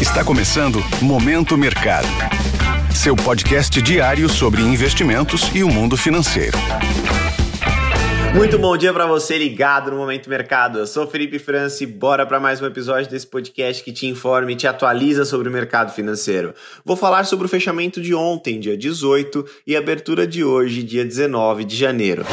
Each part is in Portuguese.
Está começando Momento Mercado. Seu podcast diário sobre investimentos e o mundo financeiro. Muito bom dia para você ligado no Momento Mercado. Eu sou Felipe França e bora para mais um episódio desse podcast que te informa e te atualiza sobre o mercado financeiro. Vou falar sobre o fechamento de ontem, dia 18, e a abertura de hoje, dia 19 de janeiro.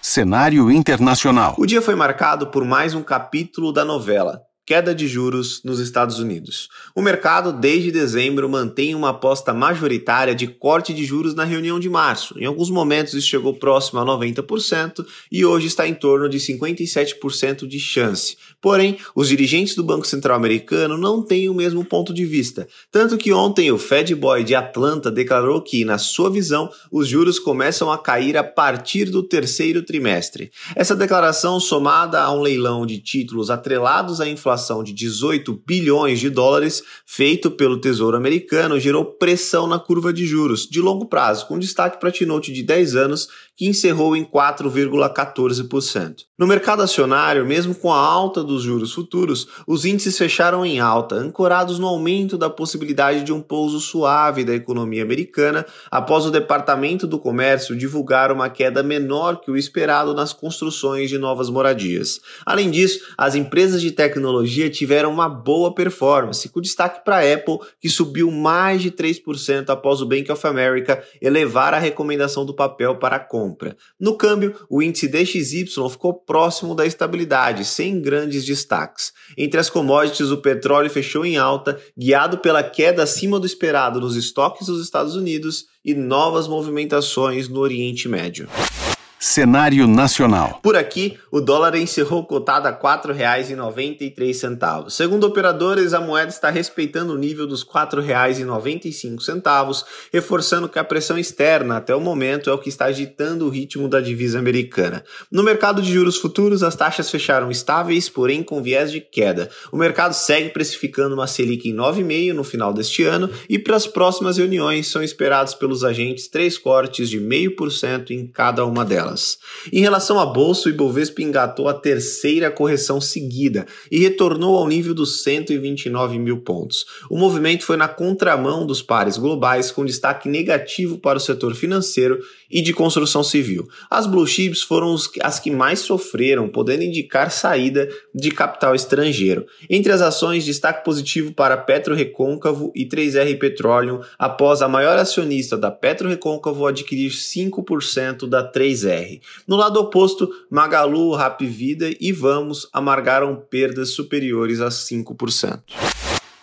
Cenário internacional. O dia foi marcado por mais um capítulo da novela queda de juros nos Estados Unidos. O mercado, desde dezembro, mantém uma aposta majoritária de corte de juros na reunião de março. Em alguns momentos isso chegou próximo a 90% e hoje está em torno de 57% de chance. Porém, os dirigentes do Banco Central americano não têm o mesmo ponto de vista. Tanto que ontem o Fed Boy de Atlanta declarou que, na sua visão, os juros começam a cair a partir do terceiro trimestre. Essa declaração, somada a um leilão de títulos atrelados à inflação de 18 bilhões de dólares feito pelo Tesouro Americano gerou pressão na curva de juros de longo prazo, com destaque para a T-Note de 10 anos, que encerrou em 4,14%. No mercado acionário, mesmo com a alta dos juros futuros, os índices fecharam em alta, ancorados no aumento da possibilidade de um pouso suave da economia americana após o Departamento do Comércio divulgar uma queda menor que o esperado nas construções de novas moradias. Além disso, as empresas de tecnologia tiveram uma boa performance, com destaque para a Apple, que subiu mais de 3% após o Bank of America elevar a recomendação do papel para compra. No câmbio, o índice DXY ficou próximo da estabilidade, sem grandes destaques. Entre as commodities, o petróleo fechou em alta, guiado pela queda acima do esperado nos estoques dos Estados Unidos e novas movimentações no Oriente Médio. Cenário nacional. Por aqui, o dólar encerrou cotado a R$ 4,93. Segundo operadores, a moeda está respeitando o nível dos R$ 4,95, reforçando que a pressão externa até o momento é o que está agitando o ritmo da divisa americana. No mercado de juros futuros, as taxas fecharam estáveis, porém com viés de queda. O mercado segue precificando uma Selic em 9,5 no final deste ano e para as próximas reuniões são esperados pelos agentes três cortes de 0,5% em cada uma delas delas. Em relação à bolsa, o Ibovespa engatou a terceira correção seguida e retornou ao nível dos 129 mil pontos. O movimento foi na contramão dos pares globais, com destaque negativo para o setor financeiro e de construção civil. As blue chips foram as que mais sofreram, podendo indicar saída de capital estrangeiro. Entre as ações, destaque positivo para Petro Recôncavo e 3R Petroleum, após a maior acionista da Petro Recôncavo adquirir 5% da 3R. No lado oposto, Magalu, Rap Vida e Vamos amargaram perdas superiores a 5%.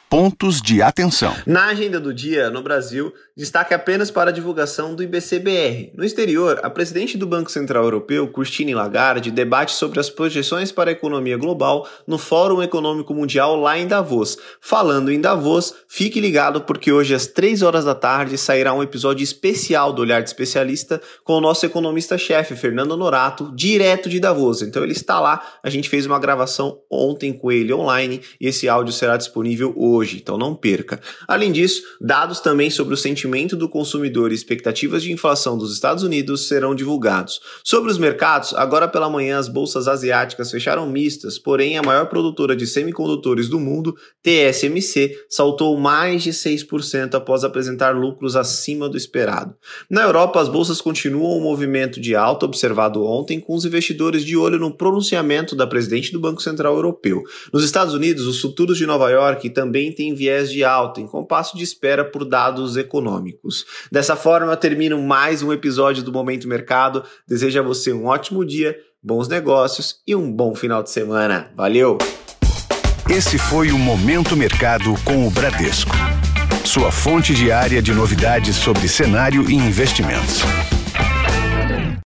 Pontos de atenção. Na agenda do dia, no Brasil, destaque apenas para a divulgação do IBCBR. No exterior, a presidente do Banco Central Europeu, Christine Lagarde, debate sobre as projeções para a economia global no Fórum Econômico Mundial lá em Davos. Falando em Davos, fique ligado porque hoje às 3 horas da tarde sairá um episódio especial do Olhar de Especialista com o nosso economista-chefe, Fernando Norato, direto de Davos. Então ele está lá, a gente fez uma gravação ontem com ele online e esse áudio será disponível hoje hoje, então não perca. Além disso, dados também sobre o sentimento do consumidor e expectativas de inflação dos Estados Unidos serão divulgados. Sobre os mercados, agora pela manhã as bolsas asiáticas fecharam mistas, porém a maior produtora de semicondutores do mundo, TSMC, saltou mais de 6% após apresentar lucros acima do esperado. Na Europa, as bolsas continuam o movimento de alta observado ontem, com os investidores de olho no pronunciamento da presidente do Banco Central Europeu. Nos Estados Unidos, os futuros de Nova York também também tem viés de alta, em compasso de espera por dados econômicos. Dessa forma, termino mais um episódio do Momento Mercado. Desejo a você um ótimo dia, bons negócios e um bom final de semana. Valeu! Esse foi o Momento Mercado com o Bradesco. Sua fonte diária de novidades sobre cenário e investimentos.